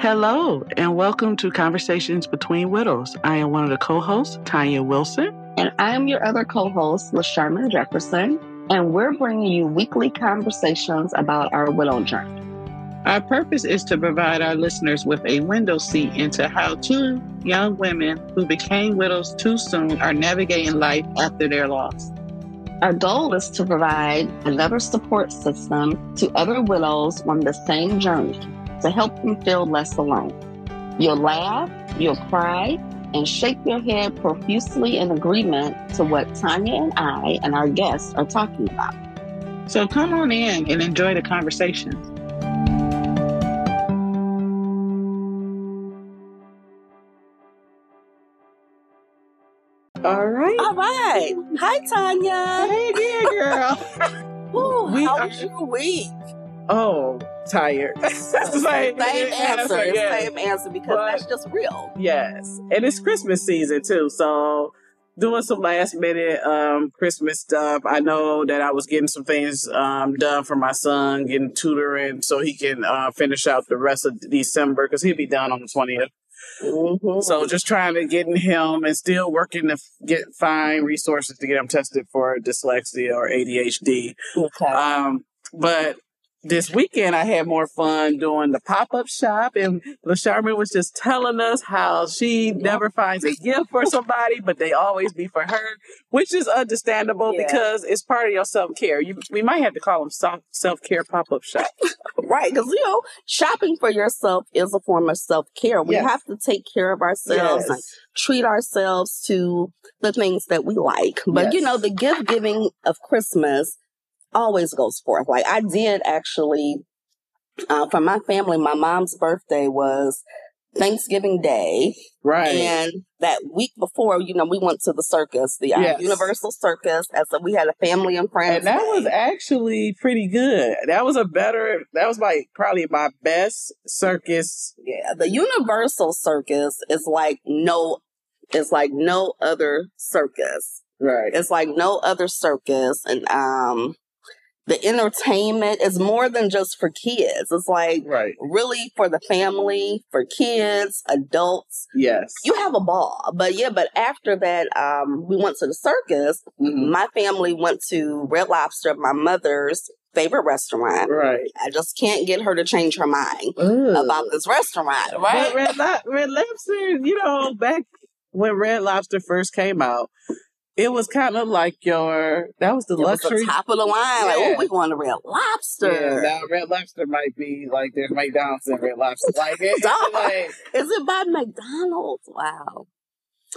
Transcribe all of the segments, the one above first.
Hello, and welcome to Conversations Between Widows. I am one of the co hosts, Tanya Wilson. And I am your other co host, LaSharma Jefferson. And we're bringing you weekly conversations about our widow journey. Our purpose is to provide our listeners with a window seat into how two young women who became widows too soon are navigating life after their loss. Our goal is to provide another support system to other widows on the same journey to help them feel less alone. You'll laugh, you'll cry, and shake your head profusely in agreement to what Tanya and I and our guests are talking about. So come on in and enjoy the conversation. All right. All right. Hi, Tanya. Hey dear girl. Ooh, we how are... was your week? Oh, tired. same answer. Yeah. Same answer because but, that's just real. Yes. And it's Christmas season too. So doing some last minute um, Christmas stuff. I know that I was getting some things um, done for my son, getting tutoring so he can uh, finish out the rest of December because he'll be done on the 20th. Mm-hmm. So just trying to get in him and still working to get find resources to get him tested for dyslexia or ADHD. Okay. Um, but this weekend I had more fun doing the pop up shop, and LaSharma was just telling us how she never finds a gift for somebody, but they always be for her, which is understandable yeah. because it's part of your self care. You we might have to call them self care pop up shop, right? Because you know, shopping for yourself is a form of self care. We yes. have to take care of ourselves yes. and treat ourselves to the things that we like. But yes. you know, the gift giving of Christmas always goes forth. Like I did actually, uh, for my family, my mom's birthday was Thanksgiving Day. Right. And that week before, you know, we went to the circus, the uh, yes. UniverSoul Circus. And so we had a family and friends. And that day. was actually pretty good. That was a better, that was like probably my best circus. Yeah. The UniverSoul Circus is like no, it's like no other circus. Right. It's like no other circus. And, um, the entertainment is more than just for kids. It's like right. really for the family, for kids, adults. Yes. You have a ball. But yeah, but after that, um, we went to the circus. Mm-hmm. My family went to Red Lobster, my mother's favorite restaurant. Right. I just can't get her to change her mind Ooh. about this restaurant. Right. But Red, Lo- Red Lobster, you know, back when Red Lobster first came out, it was kind of like your that was the it luxury was the top of the line. Yeah. Like, oh, we want a red lobster. Yeah, now red lobster might be like there's McDonald's and red lobster. Like, it, like is it by McDonald's? Wow.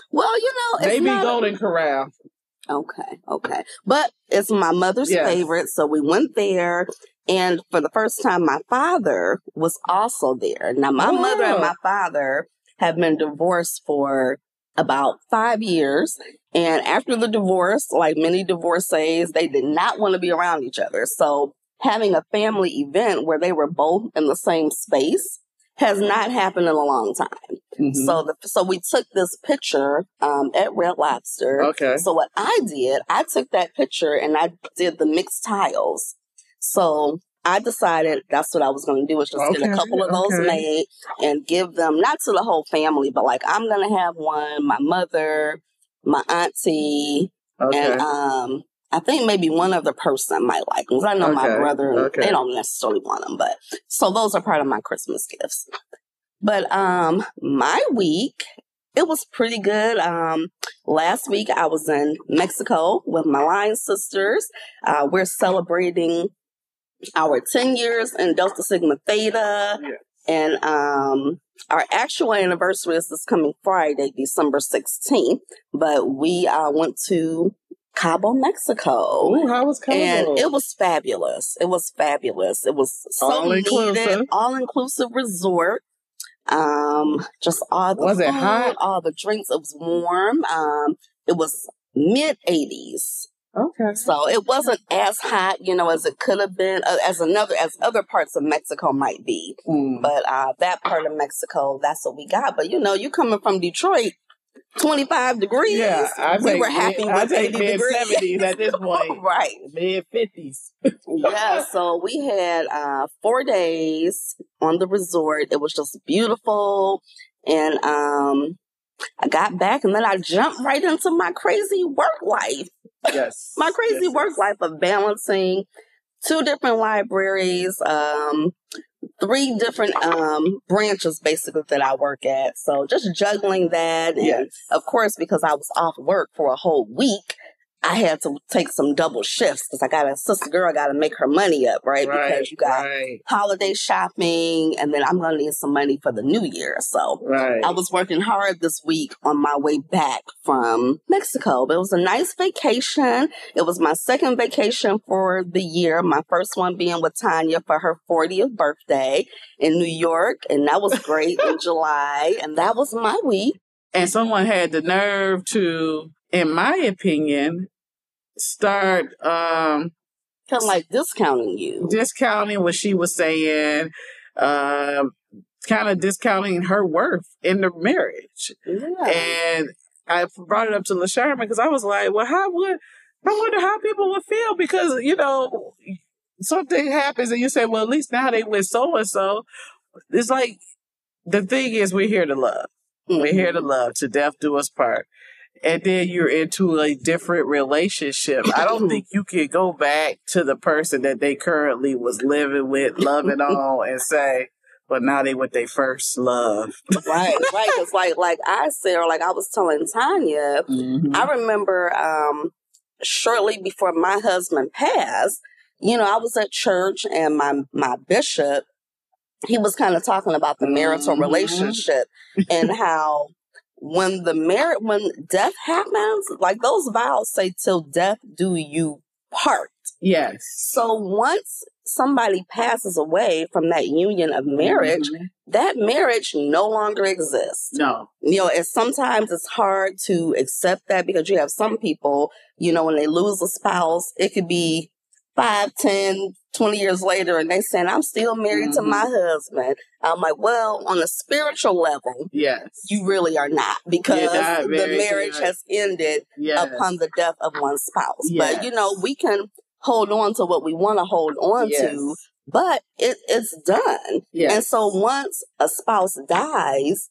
Well, you know, maybe Golden a, Corral. Okay, okay, but it's my mother's yes. favorite, so we went there. And for the first time, my father was also there. Now, my mother and my father have been divorced for about five years. And after the divorce, like many divorcees, they did not want to be around each other. So having a family event where they were both in the same space has not happened in a long time. Mm-hmm. So the, so we took this picture um, at Red Lobster. Okay. So what I did, I took that picture and I did the Mixtiles. So I decided that's what I was going to do is just okay, get a couple of those okay. made and give them not to the whole family, but like I'm going to have one, my mother, my auntie, okay. and um, I think maybe one other person might like them. I know my brother, they don't necessarily want them, but so those are part of my Christmas gifts. But um, my week it was pretty good. Um, last week I was in Mexico with my line sisters. Uh, we're celebrating our 10 years in Delta Sigma Theta. Yeah. And um, our actual anniversary is this coming Friday, December 16th. But we uh, went to Cabo, Mexico. Ooh, how was Cabo? And it was fabulous. It was fabulous. It was so all inclusive, all inclusive resort. Um, just all the was food, it hot? All the drinks. It was warm. Um, it was mid 80s. Okay. So it wasn't as hot, you know, as it could have been, uh, as another, as other parts of Mexico might be. Mm. But uh, that part of Mexico, that's what we got. But you know, you coming from Detroit, 25 degrees. Yeah, I we were happy mid, with I 80 degrees. 70s at this point. right. Mid 50s. yeah, so we had uh, four days on the resort. It was just beautiful. And um, I got back and then I jumped right into my crazy work life. Yes. my crazy yes, work yes. life of balancing two different libraries, um, three different um, branches basically that I work at. So just juggling that. And yes. of course, because I was off work for a whole week, I had to take some double shifts because I got a sister girl, got to make her money up, right? right because you got right. holiday shopping and then I'm going to need some money for the new year. So right. I was working hard this week on my way back from Mexico. But it was a nice vacation. It was my second vacation for the year, my first one being with Tanya for her 40th birthday in New York. And that was great in July. And that was my week. And someone had the nerve to, in my opinion, start um kind of like discounting you. discounting what she was saying um kind of discounting her worth in the marriage. Yeah. and i brought it up to LaSharma because i was like well how would i wonder how people would feel because you know something happens and you say well at least now they with so and so it's like the thing is we're here to love. Mm-hmm. we're here to love to death do us part and then you're into a different relationship. I don't think you can go back to the person that they currently was living with, loving on, and say, "But now they with their first love." right, right. It's like, like I said, or like I was telling Tanya. Mm-hmm. I remember um, shortly before my husband passed. You know, I was at church, and my my bishop, he was kind of talking about the marital mm-hmm. relationship and how when the merit when death happens, like those vows say till death do you part. Yes. So once somebody passes away from that union of marriage, mm-hmm. that marriage no longer exists. No. You know, and sometimes it's hard to accept that because you have some people, you know, when they lose a spouse, it could be five, ten, 20 years later and they saying, I'm still married mm-hmm. to my husband. I'm like, well, on a spiritual level, yes, you really are not because not the marriage has ended yes. upon the death of one spouse. Yes. But, you know, we can hold on to what we want to hold on yes. to, but it, it's done. And so once a spouse dies,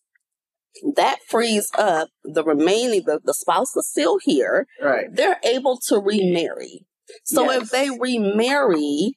that frees up the remaining, the, the spouse is still here. Right. They're able to remarry. So yes. if they remarry,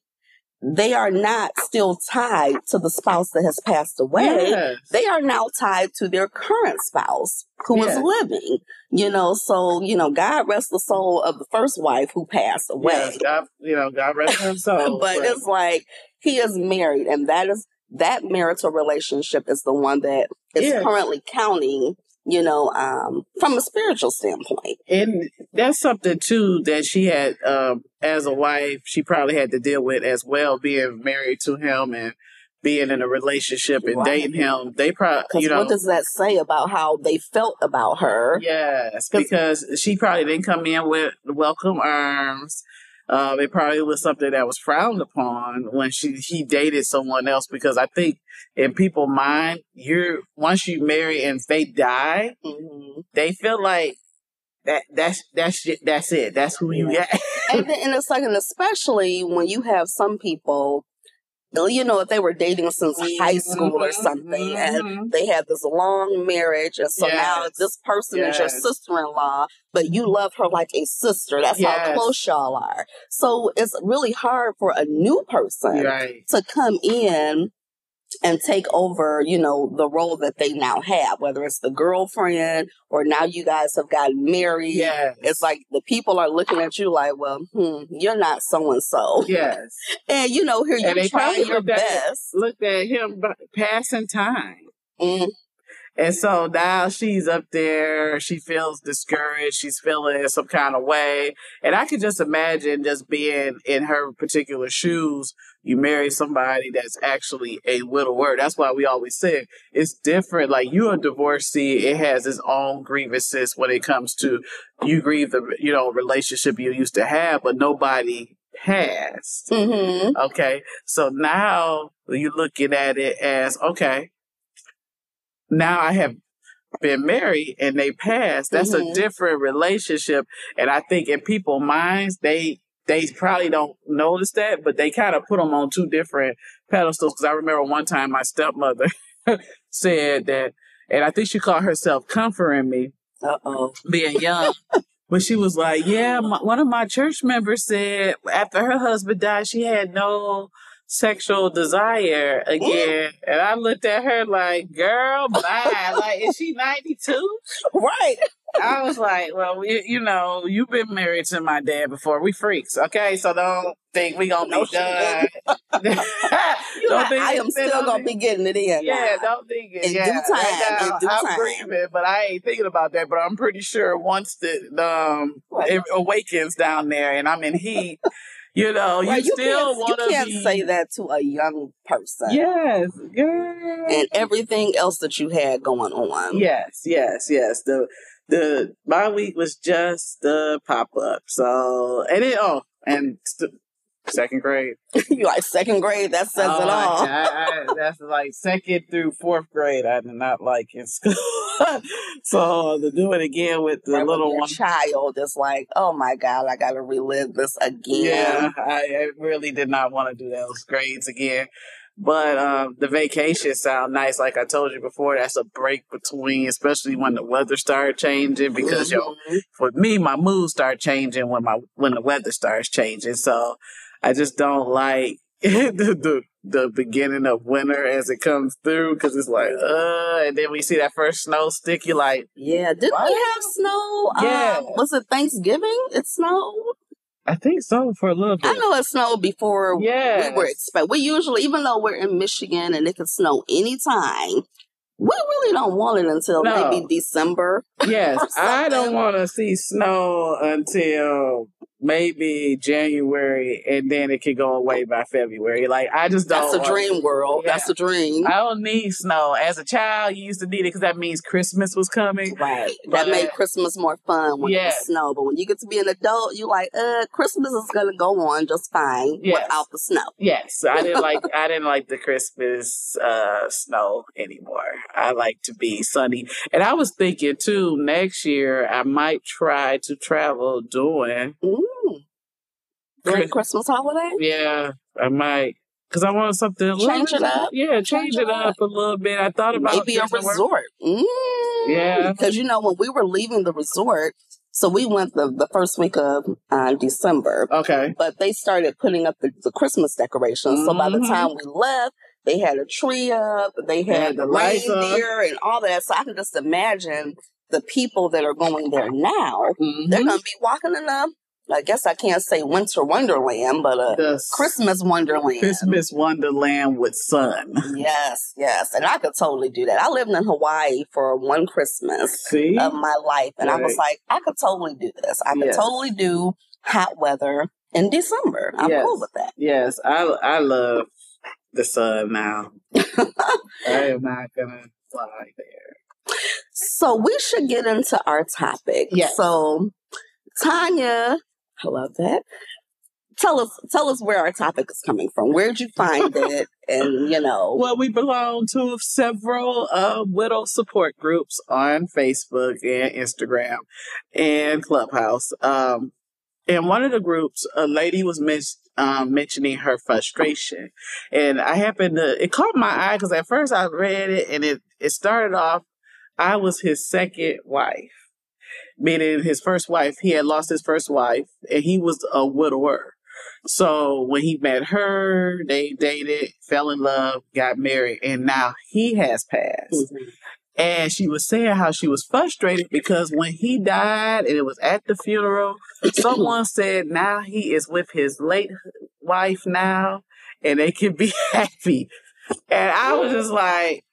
they are not still tied to the spouse that has passed away. Yes. They are now tied to their current spouse who yes. is living. You know, so you know, God rest the soul of the first wife who passed away. Yes, God, you know, God rest her soul. but right. it's like he is married, and that is that marital relationship is the one that is currently counting you know, um, from a spiritual standpoint. And that's something too that she had, um, as a wife, she probably had to deal with as well, being married to him and being in a relationship and right. dating him. They probably, you know, what does that say about how they felt about her? Yes, because she probably didn't come in with welcome arms. Um, it probably was something that was frowned upon when she he dated someone else because I think in people's mind, you're once you marry and they die, mm-hmm. they feel like that that's that's that's it. That's who you get. and, and it's like, and especially when you have some people you know, if they were dating since mm-hmm, high school or something mm-hmm. and they had this long marriage. And so yes. now this person yes. is your sister in law, but you love her like a sister. That's yes. how close y'all are. So it's really hard for a new person right. to come in and take over, you know, the role that they now have, whether it's the girlfriend or now you guys have gotten married. Yes. It's like the people are looking at you like, well, hmm, you're not so and so. Yes. And you know, here you're trying your best. At, looked at him passing time. Mm. And so now she's up there. She feels discouraged. She's feeling some kind of way. And I could just imagine just being in her particular shoes. You marry somebody that's actually a widower. That's why we always say it's different. Like you a divorcee, it has its own grievances when it comes to you grieve the you know relationship you used to have, but nobody has. Mm-hmm. Okay, so now you're looking at it as okay now I have been married and they passed, that's mm-hmm. a different relationship. And I think in people's minds, they they probably don't notice that, but they kind of put them on two different pedestals. Because I remember one time my stepmother said that, and I think she called herself comforting me. Uh oh, being young. but she was like, "Yeah, my, one of my church members said after her husband died, she had no sexual desire again. and I looked at her like, girl, bye. like, is she 92? Right. I was like, well, we, you know, you've been married to my dad before. We freaks, okay? So don't think we gonna no, be done. don't like, think I am still gonna be getting it in. Yeah, don't think it. In yeah. due time. in due I'm time. grieving, but I ain't thinking about that. But I'm pretty sure once the um, it awakens down there and I'm in heat, you know, you, you still want to. You can't be... say that to a young person. Yes, girl. And everything else that you had going on. Yes, yes, yes. The the my week was just the pop up. So and it oh and st- second grade. you like second grade? That says oh, it all. I, I, that's like second through fourth grade. I did not like in school. so to do it again with the right, little one child is like, oh my god, I got to relive this again. Yeah, I, I really did not want to do those grades again. But um, the vacation sound nice. Like I told you before, that's a break between, especially when the weather started changing. Because mm-hmm. yo, for me, my mood start changing when my when the weather starts changing. So I just don't like the, the the beginning of winter as it comes through because it's like uh and then we see that first snow stick you like yeah did what? we have snow yeah um, was it thanksgiving it snowed I think so for a little bit. I know it snowed before yeah. we were expect. We usually, even though we're in Michigan and it can snow anytime, we really don't want it until no. maybe December. Yes, I don't want to see snow until maybe January, and then it could go away by February. Like I just don't. That's a dream world. Yeah. That's a dream. I don't need snow. As a child, you used to need it because that means Christmas was coming. Right. But, that made Christmas more fun when yeah. it was snow. But when you get to be an adult, you like, uh, Christmas is gonna go on just fine yes. without the snow. Yes, I didn't like. I didn't like the Christmas uh, snow anymore. I like to be sunny, and I was thinking too. Next year, I might try to travel doing. Ooh during Christmas holiday? Yeah, I might. Because I want something a change it up. Yeah, change, change it up. up a little bit. I thought about maybe a resort. Mm. Yeah, because you know when we were leaving the resort, so we went the, the first week of uh, December. Okay, but they started putting up the, the Christmas decorations. Mm-hmm. So by the mm-hmm. time we left, they had a tree up. They had, had the reindeer and all that. So I can just imagine the people that are going there now. Mm-hmm. They're going to be walking in the I guess I can't say winter wonderland, but a the Christmas wonderland. Christmas wonderland with sun. Yes, yes. And I could totally do that. I lived in Hawaii for one Christmas See? of my life. And right. I was like, I could totally do this. I could yes. totally do hot weather in December. I'm yes. cool with that. Yes, I I love the sun now. I am not gonna fly there. So we should get into our topic. Yes. So Tanya I love that. Tell us, tell us where our topic is coming from. Where'd you find it? And you know, well, we belong to several uh, widow support groups on Facebook and Instagram and Clubhouse. Um, in one of the groups, a lady was men- um, mentioning her frustration, and I happened to it caught my eye because at first I read it and it it started off. I was his second wife meaning his first wife, he had lost his first wife and he was a widower. So when he met her, they dated, fell in love, got married, and now he has passed. Mm-hmm. And she was saying how she was frustrated because when he died and it was at the funeral, someone said now he is with his late wife now and they can be happy. And I was just like,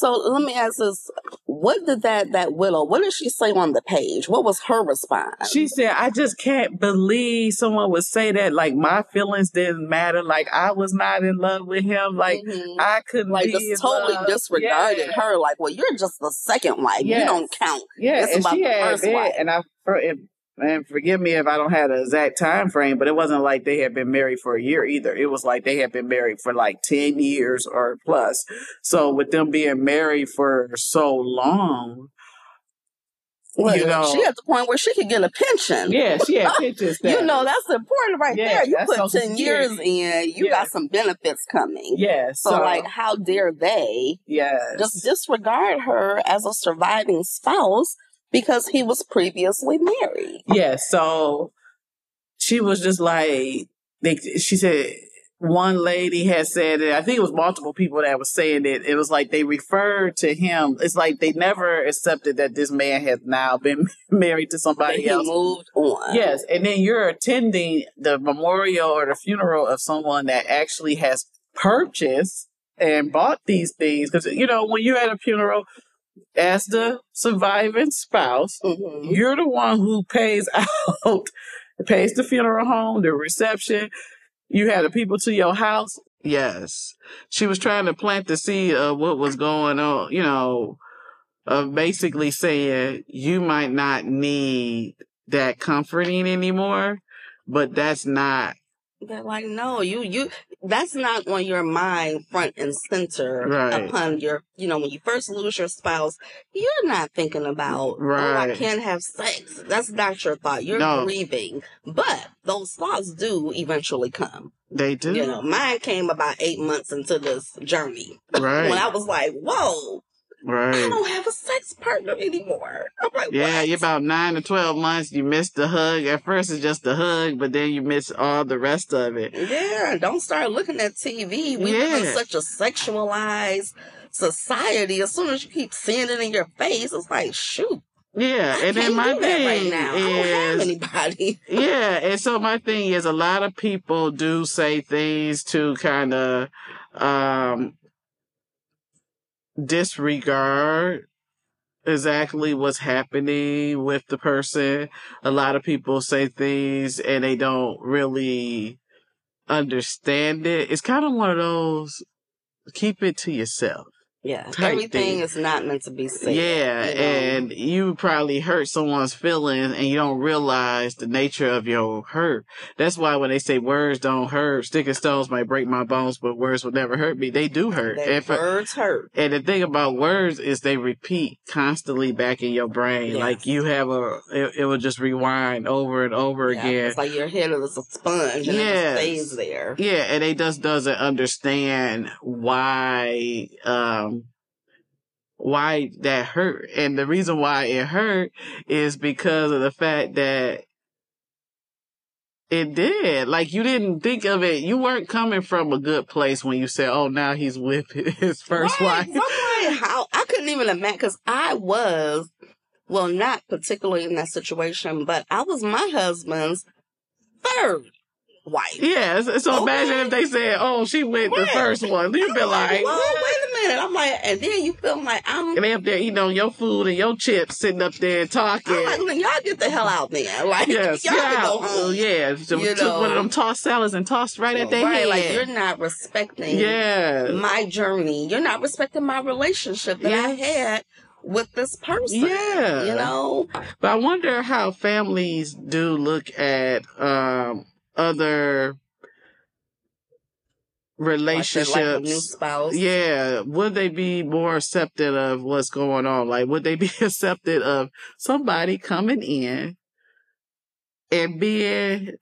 so let me ask this: What did that that widow? What did she say on the page? What was her response? She said, "I just can't believe someone would say that. Like my feelings didn't matter. Like I was not in love with him. Like mm-hmm. I couldn't like just totally love. disregarded yeah. her. Like, well, you're just the second wife. Yes. You don't count. Yeah, it's and she had it, and I for and forgive me if I don't have the exact time frame, but it wasn't like they had been married for a year either. It was like they had been married for like 10 years or plus. So with them being married for so long, well, you know, she at the point where she could get a pension. Yeah, she had pensions. you know, that's important right there. You put ten years in, you yeah. got some benefits coming. Yes. So, so, like, how dare they? Yes. Just disregard her as a surviving spouse because he was previously married. Yeah. So she was just like, they, she said one lady had said it. I think it was multiple people that was saying it. It was like they referred to him. It's like they never accepted that this man has now been married to somebody else. moved on. Yes, and then you're attending the memorial or the funeral of someone that actually has purchased and bought these things. Because you know when you're at a funeral, as the surviving spouse, mm-hmm. you're the one who pays out, pays the funeral home, the reception you had the people to your house? Yes. She was trying to plant the seed of what was going on, you know, of basically saying you might not need that comforting anymore, but that's not they're like, no, you, you, that's not on your mind front and center right. upon your, you know, when you first lose your spouse, you're not thinking about, right. oh, I can't have sex. That's not your thought. You're no. grieving. But those thoughts do eventually come. They do. You know, mine came about eight months into this journey. Right. when I was like, whoa, Right. I don't have a sex partner anymore. I'm like, yeah, what? you're about nine to twelve months. You missed the hug. At first, it's just the hug, but then you miss all the rest of it. Yeah, don't start looking at TV. We yeah. live in such a sexualized society. As soon as you keep seeing it in your face, it's like, shoot. Yeah, I and then my thing right now. is anybody. yeah, and so my thing is a lot of people do say things to kind of um disregard exactly what's happening with the person. A lot of people say things and they don't really understand it. It's kind of one of those keep it to yourself. Yeah, everything thing. is not meant to be said. Yeah, you know? and you probably hurt someone's feelings and you don't realize the nature of your hurt. That's why when they say words don't hurt, sticking stones might break my bones, but words will never hurt me. They do hurt. And words hurt. And the thing about words is they repeat constantly back in your brain. Yes. Like you have a, it, it, will just rewind over and over yeah, again. It's like your head is a sponge and yes. it stays there. Yeah, and they just doesn't understand why. Um, why that hurt. And the reason why it hurt is because of the fact that it did. Like you didn't think of it. You weren't coming from a good place when you said, "Oh, now he's with his first right. wife." I'm like, how I couldn't even imagine because I was, well, not particularly in that situation, but I was my husband's third wife. Yes. Yeah, so okay. imagine if they said, "Oh, she went the first one." You'd be like, "Whoa, wait a minute!" I'm like, and then you feel like I'm. And they up there eating on your food and your chips, sitting up there talking. I'm like, y'all get the hell out there! Like, yes, y'all yeah, go home. yeah. So you took know? one of them tossed salads and tossed right at their right, head. Like you're not respecting. Yeah. My journey. You're not respecting my relationship that yes. I had with this person. Yeah. You know? But I wonder how families do look at um, other relationships. Like yeah. Would they be more accepted of what's going on? Like, would they be accepted of somebody coming in and being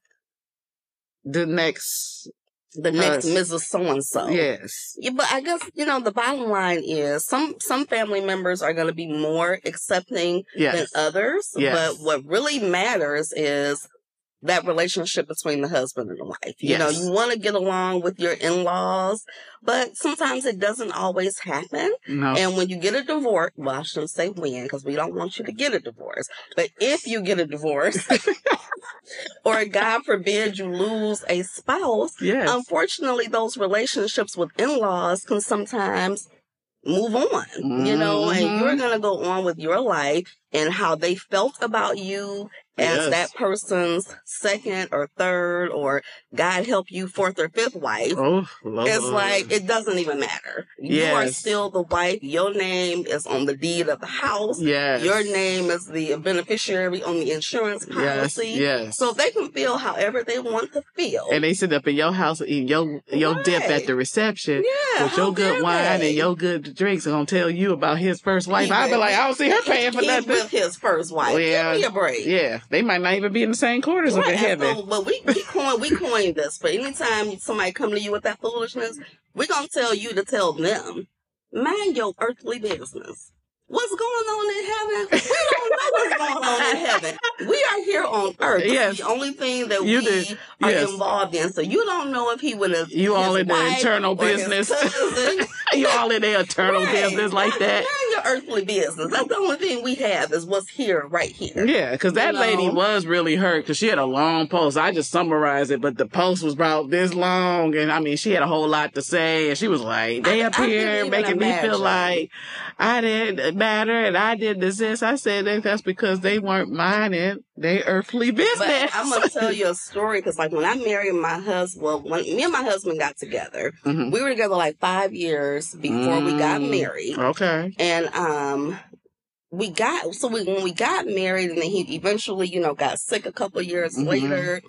the next the next uh, Mrs. So and so. Yes. Yeah, but I guess you know the bottom line is some some family members are going to be more accepting yes. than others. Yes. But what really matters is that relationship between the husband and the wife. You yes. know, you want to get along with your in-laws, but sometimes it doesn't always happen. No. And when you get a divorce, well, I shouldn't say when, because we don't want you to get a divorce. But if you get a divorce, or God forbid you lose a spouse, yes. unfortunately, those relationships with in-laws can sometimes move on, mm-hmm. you know, and you're mm-hmm. going to go on with your life and how they felt about you as yes. that person's second or third or God help you fourth or fifth wife. Oh, it's like it doesn't even matter. Yes. You are still the wife. Your name is on the deed of the house. Yes. Your name is the beneficiary on the insurance policy. Yes. yes. So they can feel however they want to feel. And they sit up in your house eating your your right. dip at the reception yeah, with your good wine they? and your good drinks and gonna tell you about his first wife. I'd be like, I don't see her paying for nothing. With his first wife. Well, yeah. Give me a break. Yeah. They might not even be in the same quarters right. up in heaven. So, but we, we coined we coined this. But anytime somebody come to you with that foolishness, we're gonna tell you to tell them, mind your earthly business. What's going on in heaven? We don't know what's going on in heaven. We are here on earth. Yes. The only thing that you we did. are yes. involved in. So you don't know if he would have. You all in the eternal business. you all in the eternal right. business like that earthly business. That's the only thing we have is what's here, right here. Yeah, because that you lady was really hurt because she had a long post. I just summarized it, but the post was about this long, and I mean, she had a whole lot to say, and she was like, "They up I, here making imagine. me feel like I didn't matter, and I did this." this. I said that that's because they weren't minding they earthly business. But I'm gonna tell you a story because, like, when I married my husband, well, when me and my husband got together, mm-hmm. we were together like five years before mm-hmm. we got mm, married. Okay, and um, we got so we, when we got married, and then he eventually, you know, got sick a couple years mm-hmm. later.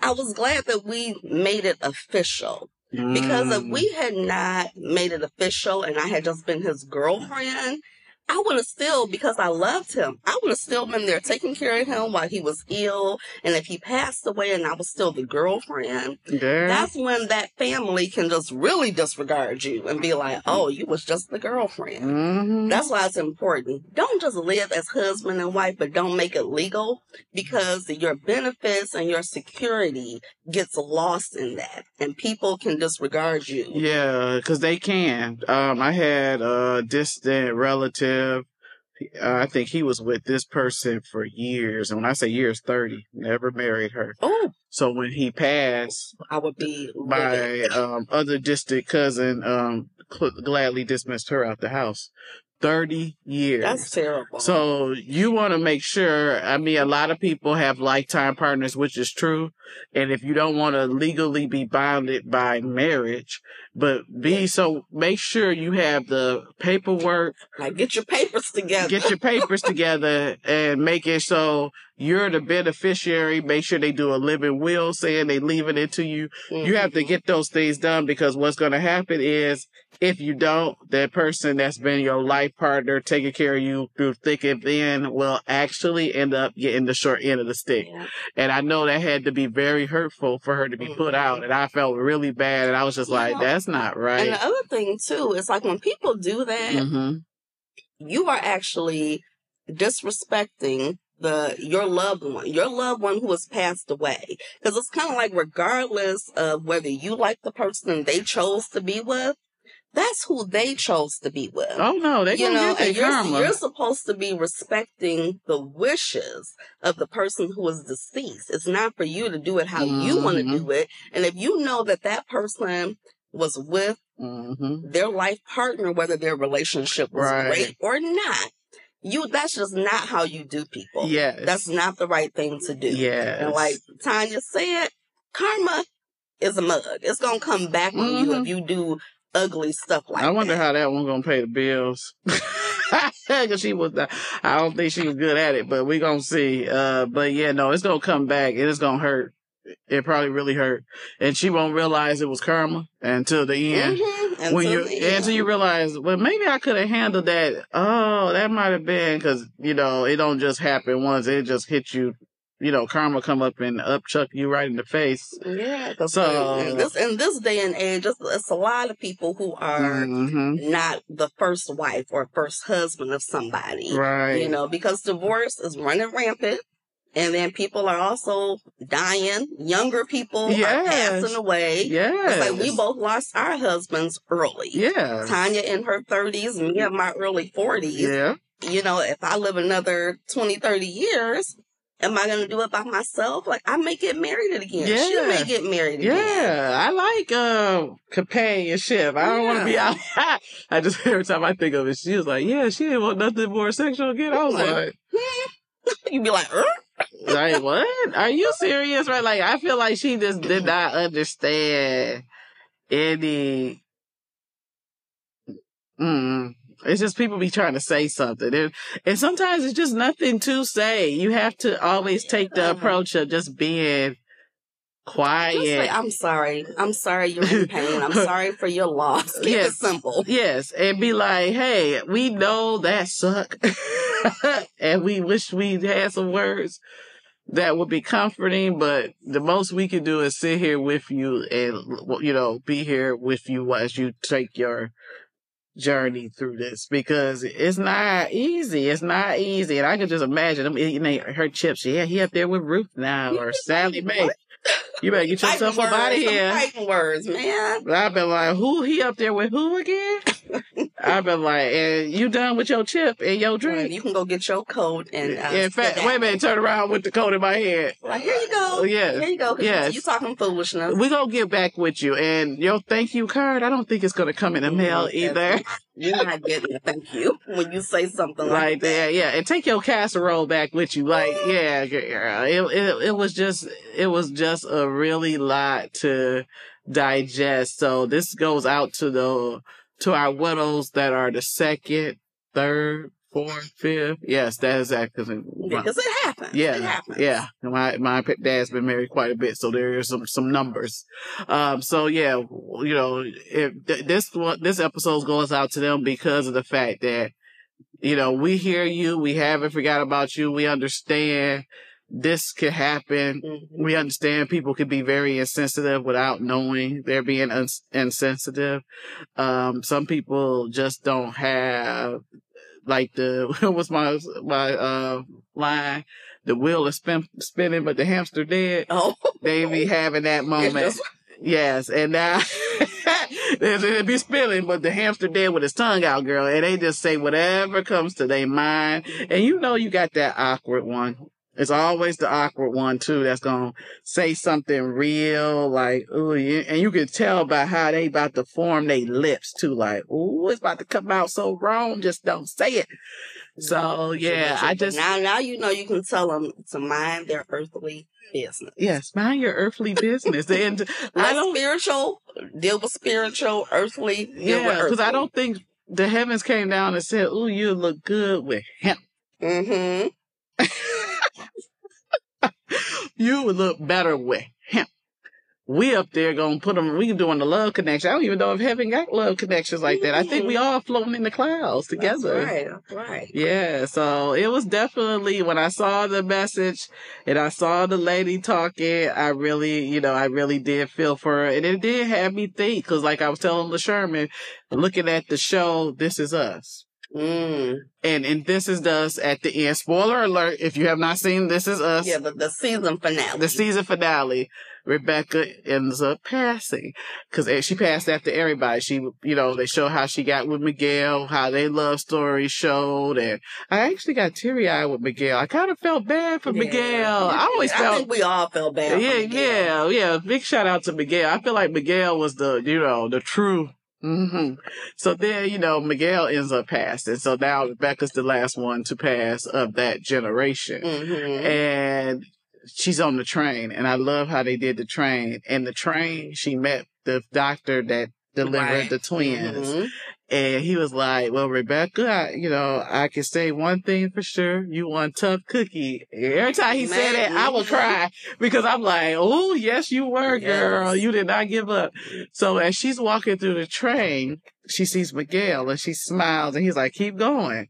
I was glad that we made it official. Because if we mm. had not made it official and I had just been his girlfriend, I would have still, because I loved him, I would have still been there taking care of him while he was ill. And if he passed away and I was still the girlfriend, yeah. that's when that family can just really disregard you and be like, oh, you was just the girlfriend. Mm-hmm. That's why it's important. Don't just live as husband and wife, but don't make it legal because your benefits and your security gets lost in that and people can disregard you. Yeah, because they can. Um, I had a distant relative I think he was with this person for years. And when I say years, 30, never married her. Oh. So when he passed, I would be my um, other distant cousin um, gladly dismissed her out the house. 30 years. That's terrible. So you want to make sure, I mean, a lot of people have lifetime partners, which is true. And if you don't want to legally be bounded by marriage, but be so make sure you have the paperwork. Like get your papers together. Get your papers together and make it so you're the beneficiary. Make sure they do a living will saying they leaving it to you. Mm-hmm. You have to mm-hmm. get those things done because what's going to happen is if you don't, that person that's been your life partner, taking care of you through thick and thin will actually end up getting the short end of the stick. Yeah. And I know that had to be very hurtful for her to be mm-hmm. put out. And I felt really bad. And I was just yeah. like, that's not right. And the other thing too, is like when people do that, mm-hmm. you are actually disrespecting the your loved one, your loved one who has passed away. Because it's kind of like regardless of whether you like the person they chose to be with, that's who they chose to be with. Oh no, they you know, and you're, you're, supposed to be respecting the wishes of the person who is deceased. It's not for you to do it how mm-hmm. you want to do it. And if you know that that person was with mm-hmm. their life partner, whether their relationship was right. great or not, you that's just not how you do people. Yeah. That's not the right thing to do. Yeah. And like Tanya said, karma is a mug. It's gonna come back mm-hmm. on you if mm-hmm. you do ugly stuff like I wonder that. how that one gonna pay the bills. Cause she was, I don't think she was good at it, but we gonna see. Uh, but yeah, no, it's gonna come back. It is gonna hurt. It probably really hurt, and she won't realize it was karma until the end. Mm-hmm. When you until you realize, well, maybe I could have handled that. Oh, that might have been because you know it don't just happen once. It just hit you you know, karma come up and upchuck you right in the face. Yeah. So in this, in this day and age, it's, it's a lot of people who are mm-hmm. not the first wife or first husband of somebody. Right. You know, because divorce is running rampant. And then people are also dying. Younger people yes. are passing away. Yeah. Like we both lost our husbands early. Yeah. Tanya in her 30s, me in my early 40s. Yeah. You know, if I live another 20, 30 years, am I going to do it by myself? Like, I may get married again. Yeah. She may get married again. Yeah. I like uh, companionship. I don't yeah. want to be out. I just, every time I think of it, she was like, yeah, she didn't want nothing more sexual again. I was like, like you'd be like, er? Like, what? Are you serious? Right? Like, I feel like she just did not understand any. Mm, it's just people be trying to say something. And, and sometimes it's just nothing to say. You have to always take the approach of just being quiet. Say, I'm sorry. I'm sorry you're in pain. I'm sorry for your loss. Keep yes. it simple. Yes. And be like, hey, we know that suck. and we wish we had some words that would be comforting, but the most we can do is sit here with you and, you know, be here with you as you take your journey through this because it's not easy. It's not easy. And I can just imagine them eating her chips. Yeah, he up there with Ruth now or Sally Mae. You better get yourself up out of here. Fighting words, man. I've been like, who he up there with who again? I've been like, and you done with your chip and your drink? Well, you can go get your coat and. Uh, in fact, wait a minute, turn around with the coat in my hand. Like, here you go. Yeah. Here you go. Yeah. You talking foolishness. We're gonna get back with you, and your thank you card. I don't think it's gonna come in the mail mm-hmm. either. You're not getting a thank you when you say something like, like that. Yeah, and take your casserole back with you. Like, yeah, girl. It, it, it was just, it was just a really lot to digest. So this goes out to the, to our widows that are the second, third, fourth, fifth. Yes, that is that because because it happens. Yeah, it yeah. My my dad's been married quite a bit, so there are some some numbers. Um, so yeah, you know, if this one this episode goes out to them because of the fact that you know we hear you, we haven't forgot about you, we understand this could happen. Mm-hmm. We understand people could be very insensitive without knowing they're being insensitive. Um, some people just don't have like the what was my my uh line the wheel is spin, spinning but the hamster dead oh they be having that moment yes and now it be spinning but the hamster dead with his tongue out girl and they just say whatever comes to their mind and you know you got that awkward one it's always the awkward one too that's gonna say something real, like ooh, and you can tell by how they about to form their lips too, like ooh, it's about to come out so wrong. Just don't say it. So yeah, I just now now you know you can tell them to mind their earthly business. Yes, mind your earthly business. and I don't spiritual deal with spiritual, earthly. Yeah, because I don't think the heavens came down and said, "Ooh, you look good with him." Mm-hmm. you would look better with him. We up there gonna put them, we doing the love connection. I don't even know if heaven got love connections like that. I think we all floating in the clouds together. That's right, right. Yeah, so it was definitely when I saw the message and I saw the lady talking, I really, you know, I really did feel for her. And it did have me think, cause like I was telling LaSharma, looking at the show, This Is Us. Mm. And and this is us at the end. Spoiler alert! If you have not seen This Is Us, yeah, the, the season finale. The season finale. Rebecca ends up passing because she passed after everybody. She, you know, they show how she got with Miguel, how they love story showed, and I actually got teary eyed with Miguel. I kind of felt bad for yeah. Miguel. I always I felt. we all felt bad. Yeah, yeah, yeah. Big shout out to Miguel. I feel like Miguel was the, you know, the true Mm-hmm. So then, you know, Miguel ends up passing. So now Rebecca's the last one to pass of that generation. Mm-hmm. And she's on the train. And I love how they did the train. And the train, she met the doctor that delivered right. the twins. Mm-hmm. And he was like, well, Rebecca, I, you know, I can say one thing for sure. You want tough cookie. Every time he said it, I would cry because I'm like, oh, yes, you were, girl. You did not give up. So as she's walking through the train, she sees Miguel and she smiles and he's like, keep going.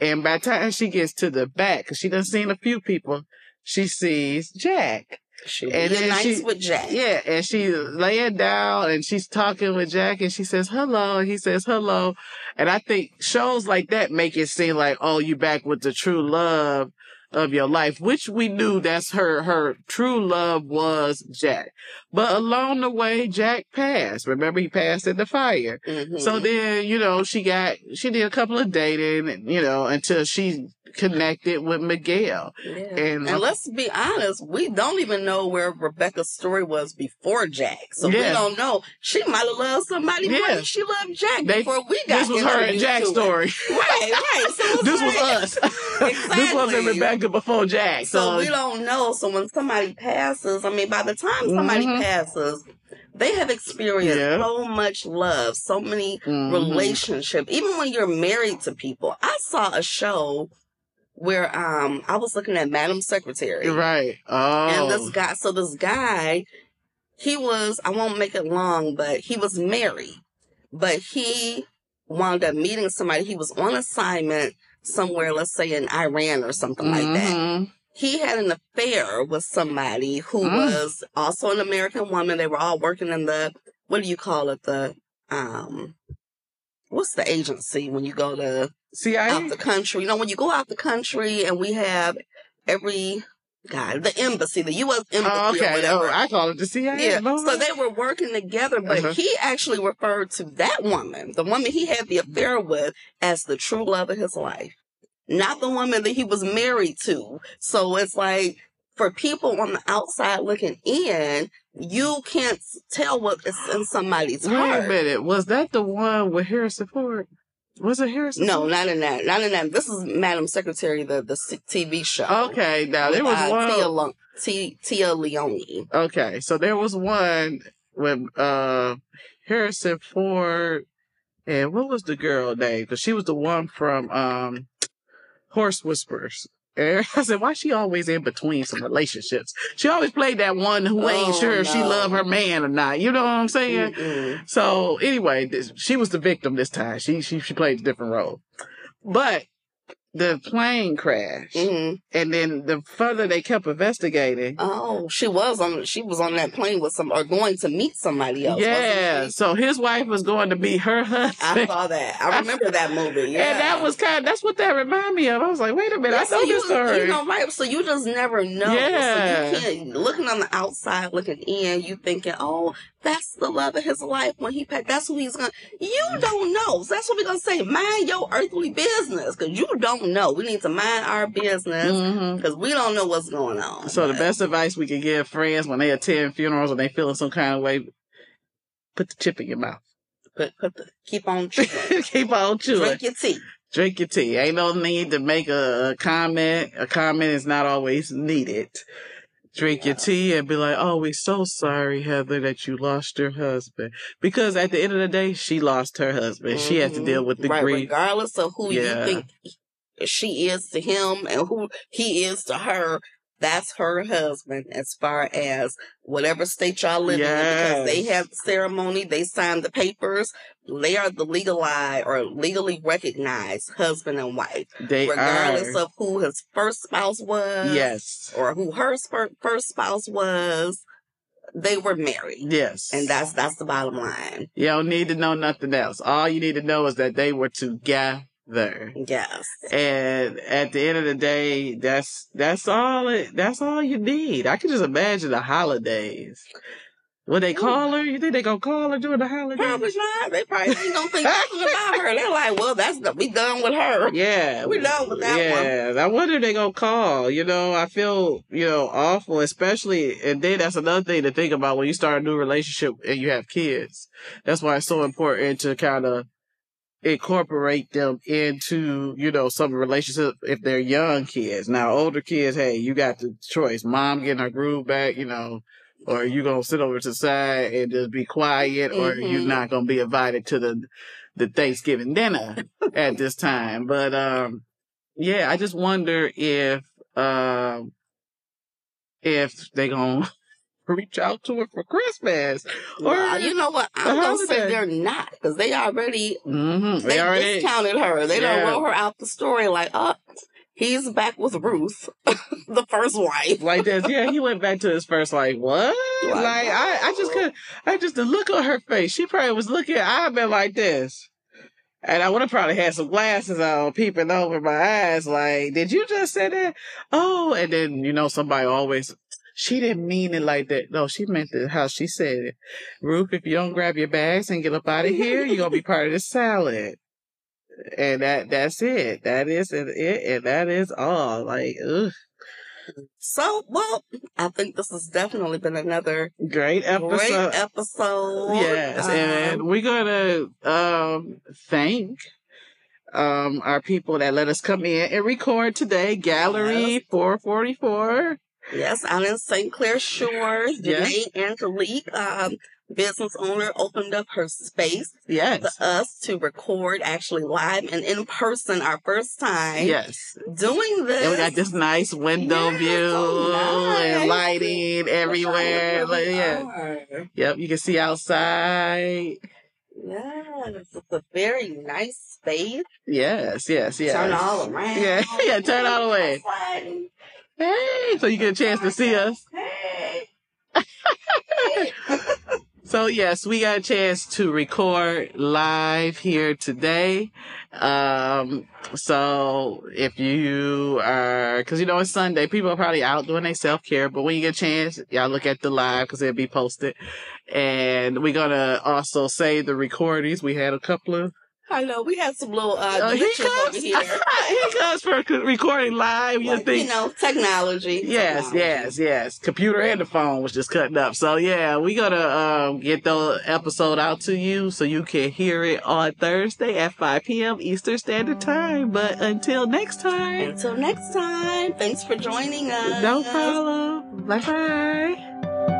And by the time she gets to the back, cause she done seen a few people, she sees Jack. She and then nice she, with Jack. Yeah, and she's laying down and she's talking with Jack and she says hello and he says hello. And I think shows like that make it seem like, oh, you back with the true love of your life, which we knew that's her, her true love was Jack. But along the way, Jack passed. Remember, he passed in the fire. Mm-hmm. So then, you know, she got, she did a couple of dating, and, you know, until she connected with Miguel. Yeah. And, and let's be honest, we don't even know where Rebecca's story was before Jack. So yeah. we don't know. She might have loved somebody yeah. more than she loved Jack they, before we got This was her and Jack's story. Right, right. So this was us. exactly. This wasn't Rebecca before Jack. So. so. we don't know. So when somebody passes, I mean, by the time somebody mm-hmm. passes, they have experienced yeah. so much love, so many mm-hmm. relationships. Even when you're married to people, I saw a show where um I was looking at Madam Secretary, right? Oh, and this oh. guy. So this guy, he was I won't make it long, but he was married, but he wound up meeting somebody. He was on assignment somewhere, let's say in Iran or something mm-hmm. like that mm-hmm he had an affair with somebody who mm. was also an American woman. They were all working in the what do you call it? The um what's the agency when you go to CIA out the country? You know, when you go out the country and we have every God, the embassy, the U.S. embassy. Oh, okay. Oh, I call it the CIA. Yeah. So they were working together, but uh-huh. he actually referred to that woman, the woman he had the affair with, as the true love of his life not the woman that he was married to. So it's like for people on the outside looking in, you can't tell what is in somebody's Wait heart. Wait a minute, was that the one with Harrison Ford? Was it Harrison? No, Ford? not in that. Not in that. This is Madam Secretary, the the TV show. Okay, now there was uh, one. Tia, Le- T- Téa Leoni. Okay, so there was one with uh Harrison Ford and what was the girl name? Because she was the one from um horse whispers. I said, why she always in between some relationships? She always played that one who ain't oh, sure no. if she love her man or not. You know what I'm saying? Mm-mm. So anyway, this, she was the victim this time. She, she, she played a different role. But the plane crashed, mm-hmm. and then the further they kept investigating. Oh, she was on. She was on that plane with some, or going to meet somebody else. Yeah. So his wife was going to be her husband. I saw that. I remember that movie. Yeah. And that was kind. Of, that's what that reminded me of. I was like, wait a minute, yeah, I know so this story. You know, right? So you just never know. Yeah. So you can't looking on the outside, looking in. You thinking, oh, that's the love of his life when he paid. That's who he's gonna. You don't know. So that's what we're gonna say. Mind your earthly business, because you don't know. We need to mind our business mm-hmm. we don't know what's going on. So but. the best advice we can give friends when they attend funerals and they feeling some kind of way, put the chip in your mouth. Put put the keep on chewing. keep on chewing. Drink your tea. Drink your tea. Ain't no need to make a, a comment. A comment is not always needed drink your tea and be like, "Oh, we're so sorry, Heather, that you lost your husband." Because at the end of the day, she lost her husband. Mm-hmm. She has to deal with the right, grief, regardless of who yeah. you think she is to him and who he is to her. That's her husband, as far as whatever state y'all live yes. in, because they have the ceremony, they sign the papers, they are the legalized or legally recognized husband and wife. They regardless are. of who his first spouse was. Yes. Or who her first spouse was. They were married. Yes. And that's, that's the bottom line. You don't need to know nothing else. All you need to know is that they were together there. Yes. And at the end of the day, that's that's all it that's all you need. I can just imagine the holidays. What they call her? You think they gonna call her during the holidays? Probably not. They probably ain't gonna think nothing about her. They're like, well, that's the, we done with her. Yeah, we done with that yeah. one. I wonder if they gonna call. You know, I feel you know awful, especially, and then that's another thing to think about when you start a new relationship and you have kids. That's why it's so important to kind of incorporate them into, you know, some relationship if they're young kids. Now, older kids, hey, you got the choice. Mom getting her groove back, you know, or you gonna sit over to the side and just be quiet, or mm-hmm. you're not gonna be invited to the the Thanksgiving dinner at this time. But um, yeah, I just wonder if um if they gonna reach out to her for Christmas. Or well, you know what? I'm gonna say they're not because they already mm-hmm. they, they already, discounted her. They yeah. don't roll her out the story like, oh, he's back with Ruth, the first wife. like this, yeah. He went back to his first wife. What? Like, like I, I just could. I just the look on her face. She probably was looking. I've been like this. And I would have probably had some glasses on, peeping over my eyes, like, did you just say that? Oh, and then, you know, somebody always she didn't mean it like that. No, she meant it how she said it. Ruth, if you don't grab your bags and get up out of here, you're gonna be part of the salad. and that that's it. That is it, and that is all. Like, ugh. So, well, I think this has definitely been another great episode. Great episode. Yes, um, and we're gonna um, thank um, our people that let us come in and record today. Gallery yes. 444. Yes, I'm in St. Clair Shores. Yes. Angelique, um, business owner opened up her space yes. for us to record actually live and in person our first time. Yes. Doing this. And we got this nice window yes, view so nice. and lighting everywhere. Like, yeah. Yep, you can see outside. Yes, it's a very nice space. Yes, yes, yes. Turn all around. Yeah, yeah, turn all the way. Hey, so you get a chance to see us. Hey. So yes, we got a chance to record live here today. Um, so if you are, cause you know it's Sunday, people are probably out doing their self care, but when you get a chance, y'all look at the live cause it'll be posted. And we're gonna also save the recordings. We had a couple of I know we had some little uh, he comes, over here. he comes for recording live. You think you know technology? Yes, technology. yes, yes. Computer and the phone was just cutting up. So yeah, we gonna um, get the episode out to you so you can hear it on Thursday at 5 p.m. Eastern Standard Time. But until next time. Until next time. Thanks for joining us. No problem. Bye bye.